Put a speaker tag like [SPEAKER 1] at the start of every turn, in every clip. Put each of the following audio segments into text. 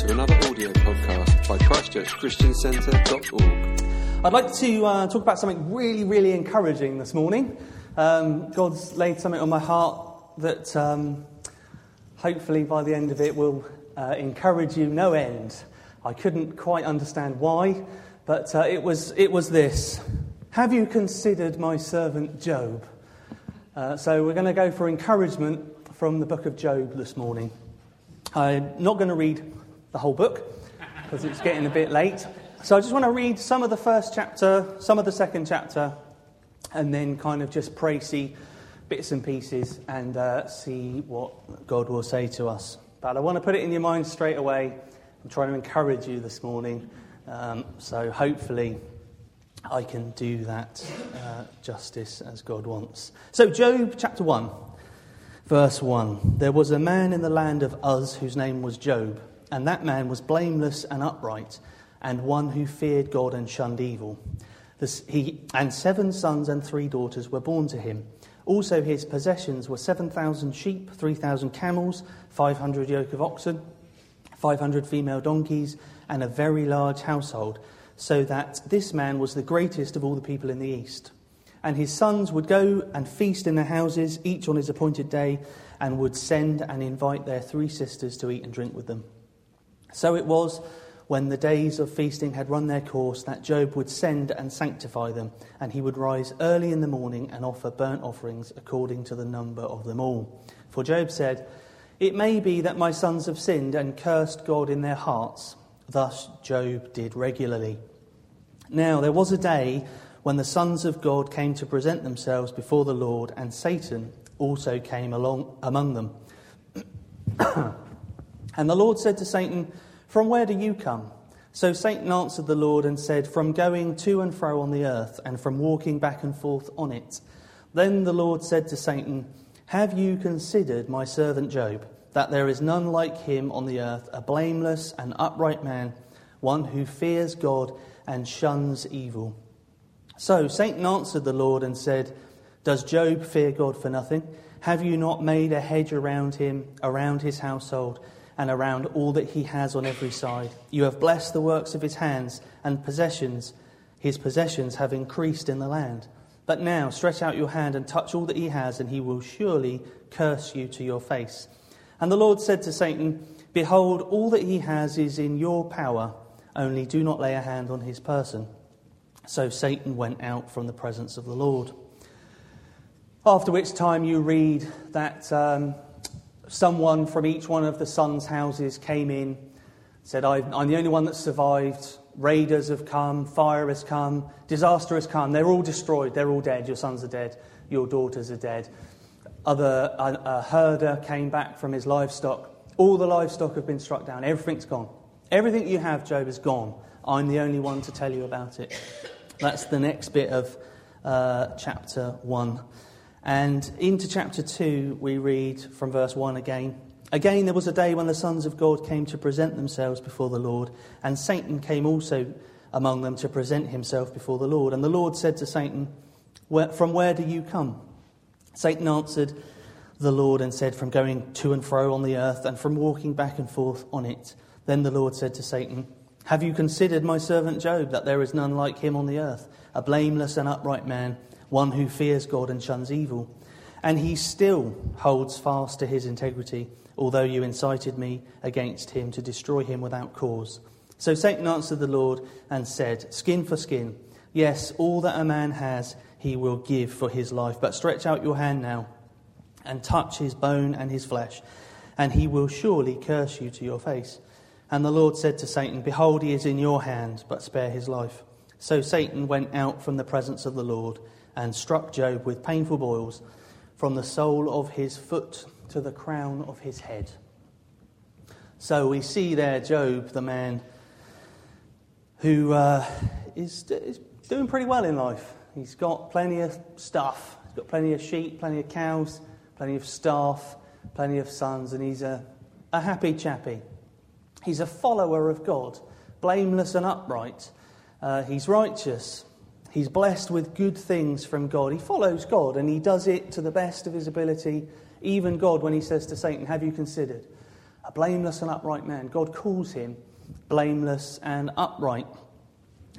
[SPEAKER 1] to another audio podcast by ChristchurchChristianCentre.org.
[SPEAKER 2] I'd like to uh, talk about something really, really encouraging this morning. Um, God's laid something on my heart that um, hopefully by the end of it will uh, encourage you no end. I couldn't quite understand why, but uh, it, was, it was this Have you considered my servant Job? Uh, so we're going to go for encouragement from the book of Job this morning. I'm not going to read the whole book because it's getting a bit late. So I just want to read some of the first chapter, some of the second chapter, and then kind of just pray, see bits and pieces, and uh, see what God will say to us. But I want to put it in your mind straight away. I'm trying to encourage you this morning. Um, so hopefully I can do that uh, justice as God wants. So, Job chapter 1. Verse 1 There was a man in the land of Uz whose name was Job, and that man was blameless and upright, and one who feared God and shunned evil. This, he, and seven sons and three daughters were born to him. Also, his possessions were 7,000 sheep, 3,000 camels, 500 yoke of oxen, 500 female donkeys, and a very large household, so that this man was the greatest of all the people in the east. And his sons would go and feast in their houses, each on his appointed day, and would send and invite their three sisters to eat and drink with them. So it was when the days of feasting had run their course that Job would send and sanctify them, and he would rise early in the morning and offer burnt offerings according to the number of them all. For Job said, It may be that my sons have sinned and cursed God in their hearts. Thus Job did regularly. Now there was a day when the sons of God came to present themselves before the Lord, and Satan also came along among them. and the Lord said to Satan, From where do you come? So Satan answered the Lord and said, From going to and fro on the earth, and from walking back and forth on it. Then the Lord said to Satan, Have you considered my servant Job, that there is none like him on the earth, a blameless and upright man, one who fears God and shuns evil? So Satan answered the Lord and said, Does Job fear God for nothing? Have you not made a hedge around him, around his household, and around all that he has on every side? You have blessed the works of his hands, and possessions, his possessions have increased in the land. But now stretch out your hand and touch all that he has, and he will surely curse you to your face. And the Lord said to Satan, Behold, all that he has is in your power, only do not lay a hand on his person. So Satan went out from the presence of the Lord. After which time you read that um, someone from each one of the sons' houses came in, said, I'm the only one that survived. Raiders have come, fire has come, disaster has come. They're all destroyed, they're all dead. Your sons are dead, your daughters are dead. Other, a, a herder came back from his livestock. All the livestock have been struck down, everything's gone. Everything you have, Job, is gone. I'm the only one to tell you about it. That's the next bit of uh, chapter 1. And into chapter 2, we read from verse 1 again. Again, there was a day when the sons of God came to present themselves before the Lord, and Satan came also among them to present himself before the Lord. And the Lord said to Satan, From where do you come? Satan answered the Lord and said, From going to and fro on the earth, and from walking back and forth on it. Then the Lord said to Satan, have you considered my servant Job, that there is none like him on the earth, a blameless and upright man, one who fears God and shuns evil? And he still holds fast to his integrity, although you incited me against him to destroy him without cause. So Satan answered the Lord and said, Skin for skin. Yes, all that a man has, he will give for his life. But stretch out your hand now and touch his bone and his flesh, and he will surely curse you to your face. And the Lord said to Satan, Behold, he is in your hand, but spare his life. So Satan went out from the presence of the Lord and struck Job with painful boils from the sole of his foot to the crown of his head. So we see there Job, the man who uh, is, is doing pretty well in life. He's got plenty of stuff. He's got plenty of sheep, plenty of cows, plenty of staff, plenty of sons, and he's a, a happy chappie. He's a follower of God, blameless and upright. Uh, he's righteous. He's blessed with good things from God. He follows God and he does it to the best of his ability, even God, when he says to Satan, Have you considered a blameless and upright man. God calls him blameless and upright.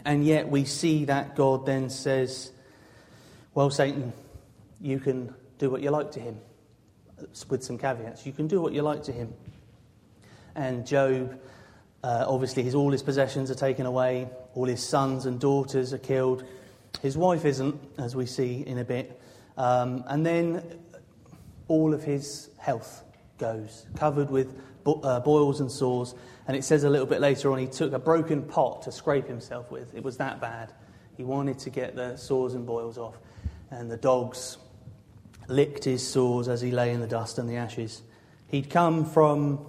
[SPEAKER 2] And yet we see that God then says, Well, Satan, you can do what you like to him, with some caveats. You can do what you like to him. And Job, uh, obviously, his, all his possessions are taken away, all his sons and daughters are killed. His wife isn't, as we see in a bit. Um, and then all of his health goes, covered with bo- uh, boils and sores. And it says a little bit later on, he took a broken pot to scrape himself with. It was that bad. He wanted to get the sores and boils off. And the dogs licked his sores as he lay in the dust and the ashes. He'd come from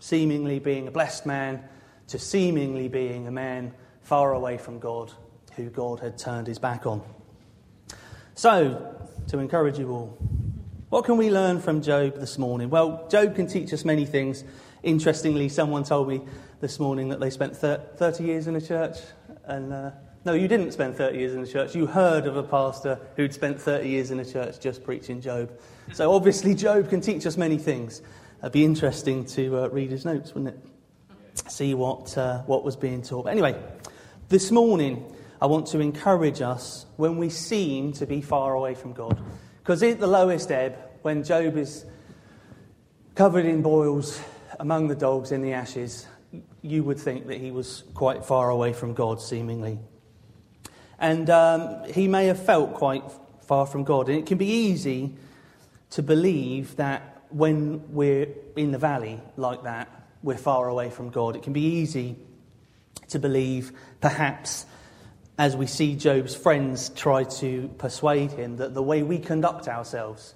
[SPEAKER 2] seemingly being a blessed man to seemingly being a man far away from God, who God had turned his back on. So, to encourage you all, what can we learn from Job this morning? Well, Job can teach us many things. Interestingly, someone told me this morning that they spent 30 years in a church. And uh, no, you didn't spend 30 years in a church. You heard of a pastor who'd spent 30 years in a church just preaching Job. So obviously, Job can teach us many things. It'd be interesting to uh, read his notes, wouldn't it? See what, uh, what was being taught. But anyway, this morning, I want to encourage us when we seem to be far away from God. Because at the lowest ebb, when Job is covered in boils among the dogs in the ashes, you would think that he was quite far away from God, seemingly. And um, he may have felt quite far from God. And it can be easy to believe that when we're in the valley like that, we're far away from God. It can be easy to believe, perhaps, as we see Job's friends try to persuade him that the way we conduct ourselves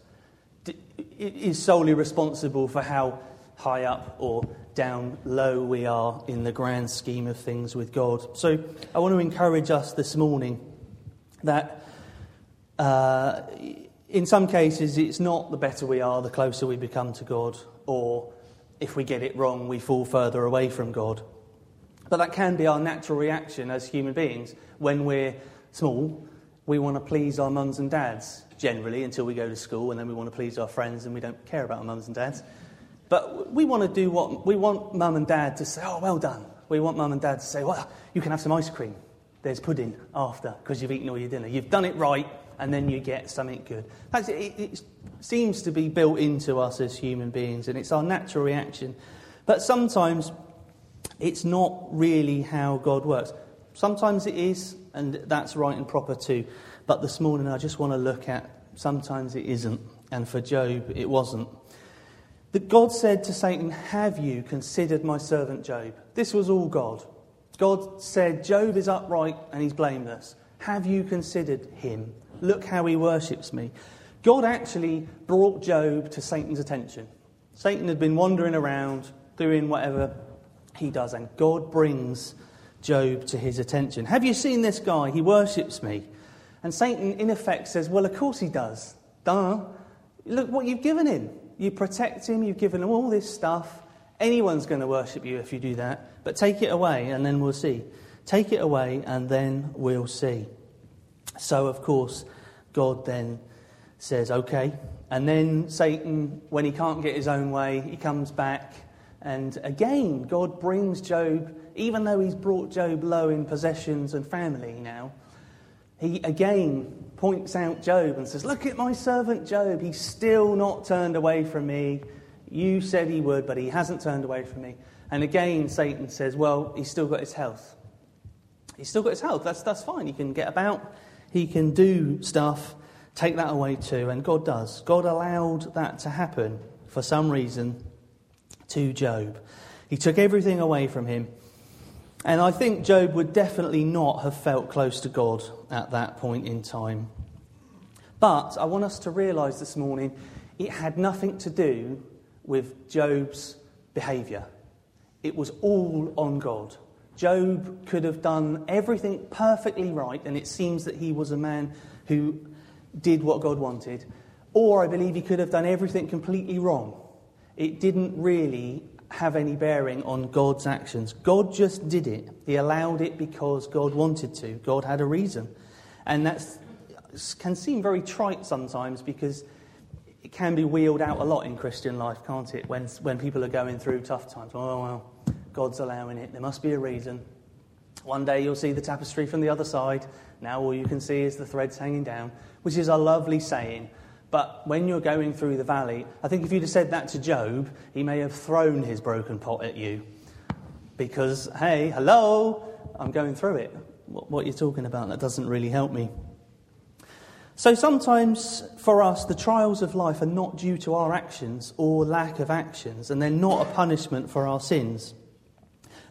[SPEAKER 2] is solely responsible for how high up or down low we are in the grand scheme of things with God. So I want to encourage us this morning that uh, in some cases it's not the better we are, the closer we become to God, or if we get it wrong, we fall further away from God. But that can be our natural reaction as human beings. When we're small, we want to please our mums and dads, generally, until we go to school, and then we want to please our friends and we don't care about our mums and dads. But we want to do what we want mum and dad to say, oh, well done. We want mum and dad to say, well, you can have some ice cream. There's pudding after because you've eaten all your dinner. You've done it right, and then you get something good. It, it seems to be built into us as human beings, and it's our natural reaction. But sometimes it's not really how God works. Sometimes it is, and that's right and proper too. But this morning I just want to look at sometimes it isn't, and for Job it wasn't. That God said to Satan, Have you considered my servant Job? This was all God. God said, Job is upright and he's blameless. Have you considered him? Look how he worships me. God actually brought Job to Satan's attention. Satan had been wandering around doing whatever he does, and God brings Job to his attention. Have you seen this guy? He worships me. And Satan, in effect, says, Well, of course he does. Duh. Look what you've given him. You protect him, you've given him all this stuff. Anyone's going to worship you if you do that. But take it away, and then we'll see. Take it away, and then we'll see. So, of course, God then says, Okay. And then Satan, when he can't get his own way, he comes back and again, God brings Job, even though he's brought Job low in possessions and family now, he again points out Job and says, Look at my servant Job. He's still not turned away from me. You said he would, but he hasn't turned away from me. And again, Satan says, Well, he's still got his health. He's still got his health. That's, that's fine. He can get about, he can do stuff. Take that away too. And God does. God allowed that to happen for some reason to Job. He took everything away from him. And I think Job would definitely not have felt close to God at that point in time. But I want us to realize this morning it had nothing to do with Job's behavior. It was all on God. Job could have done everything perfectly right, and it seems that he was a man who did what God wanted. Or I believe he could have done everything completely wrong it didn't really have any bearing on God's actions. God just did it. He allowed it because God wanted to. God had a reason. And that can seem very trite sometimes because it can be wheeled out a lot in Christian life, can't it? When, when people are going through tough times. Oh, well, God's allowing it. There must be a reason. One day you'll see the tapestry from the other side. Now all you can see is the threads hanging down, which is a lovely saying. But when you're going through the valley, I think if you'd have said that to Job, he may have thrown his broken pot at you. Because, hey, hello, I'm going through it. What, what you're talking about, that doesn't really help me. So sometimes for us, the trials of life are not due to our actions or lack of actions, and they're not a punishment for our sins.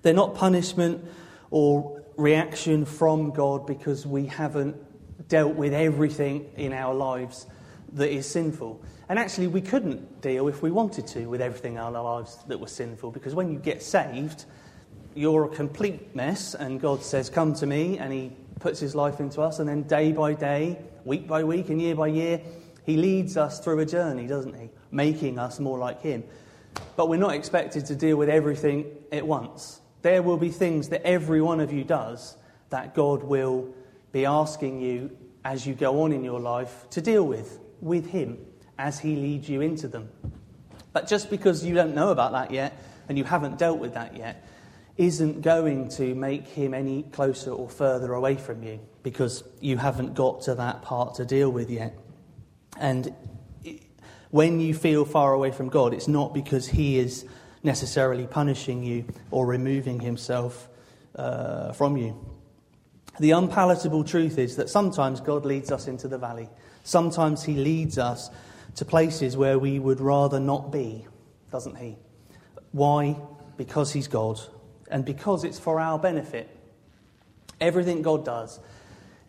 [SPEAKER 2] They're not punishment or reaction from God because we haven't dealt with everything in our lives that is sinful. And actually, we couldn't deal if we wanted to with everything in our lives that was sinful because when you get saved, you're a complete mess, and God says, Come to me, and He puts His life into us, and then day by day, week by week, and year by year, He leads us through a journey, doesn't He? Making us more like Him. But we're not expected to deal with everything at once. There will be things that every one of you does that God will be asking you as you go on in your life to deal with, with Him, as He leads you into them. But just because you don't know about that yet and you haven't dealt with that yet, isn't going to make him any closer or further away from you because you haven't got to that part to deal with yet. And when you feel far away from God, it's not because he is necessarily punishing you or removing himself uh, from you. The unpalatable truth is that sometimes God leads us into the valley. Sometimes he leads us to places where we would rather not be, doesn't he? Why? Because he's God and because it's for our benefit. Everything God does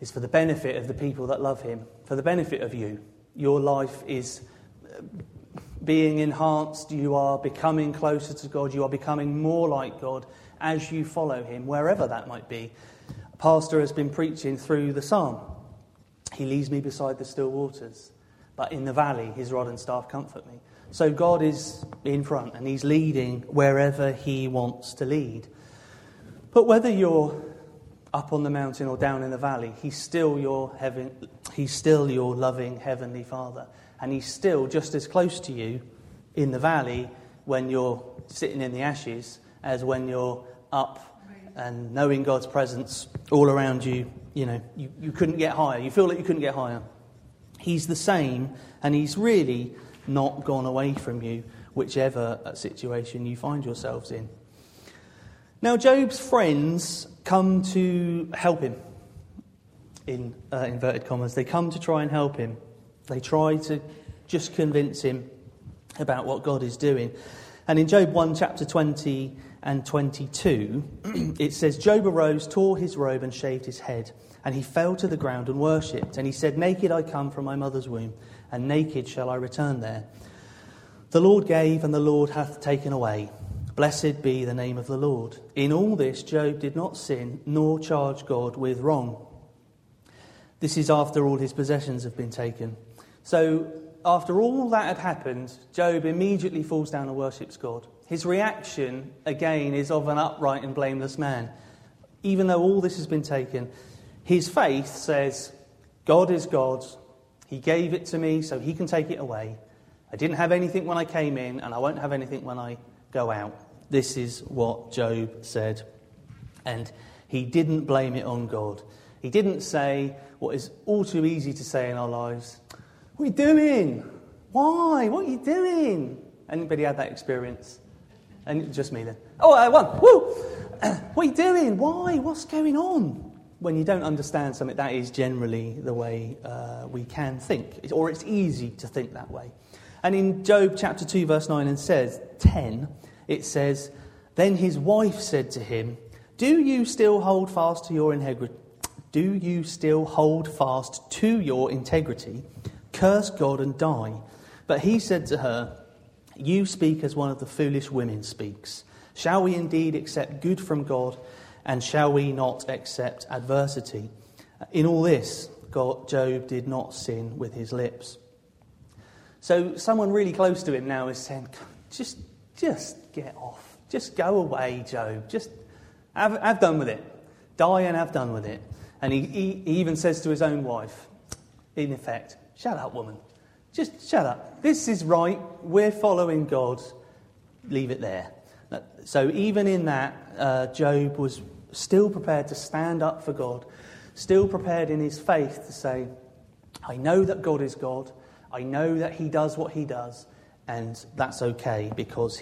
[SPEAKER 2] is for the benefit of the people that love Him, for the benefit of you. Your life is uh, being enhanced, you are becoming closer to God, you are becoming more like God as you follow Him, wherever that might be. A pastor has been preaching through the psalm. He leads me beside the still waters, but in the valley, His rod and staff comfort me. So God is in front and He's leading wherever He wants to lead. But whether you're up on the mountain or down in the valley, He's still your heaven, He's still your loving Heavenly Father. And He's still just as close to you in the valley when you're sitting in the ashes as when you're up and knowing God's presence all around you. You know, you, you couldn't get higher. You feel like you couldn't get higher. He's the same, and He's really not gone away from you, whichever situation you find yourselves in. Now, Job's friends come to help him, in uh, inverted commas. They come to try and help him. They try to just convince him about what God is doing. And in Job 1, chapter 20 and 22, it says Job arose, tore his robe, and shaved his head. And he fell to the ground and worshipped. And he said, Naked I come from my mother's womb and naked shall I return there. The Lord gave, and the Lord hath taken away. Blessed be the name of the Lord. In all this, Job did not sin, nor charge God with wrong. This is after all his possessions have been taken. So, after all that had happened, Job immediately falls down and worships God. His reaction, again, is of an upright and blameless man. Even though all this has been taken, his faith says, God is God, he gave it to me so He can take it away. I didn't have anything when I came in, and I won't have anything when I go out. This is what Job said. And he didn't blame it on God. He didn't say what is all too easy to say in our lives What are you doing? Why? What are you doing? Anybody had that experience? And just me then. Oh, I won. Woo! what are you doing? Why? What's going on? when you don't understand something, that is generally the way uh, we can think, or it's easy to think that way. And in Job chapter 2, verse 9 and says, 10, it says, Then his wife said to him, Do you still hold fast to your integrity? Do you still hold fast to your integrity? Curse God and die. But he said to her, You speak as one of the foolish women speaks. Shall we indeed accept good from God? And shall we not accept adversity? In all this, God, Job did not sin with his lips. So someone really close to him now is saying, just, just get off. Just go away, Job. Just have, have done with it. Die and have done with it. And he, he, he even says to his own wife, in effect, shut up, woman. Just shut up. This is right. We're following God. Leave it there. So, even in that, uh, Job was still prepared to stand up for God, still prepared in his faith to say, I know that God is God. I know that he does what he does, and that's okay because he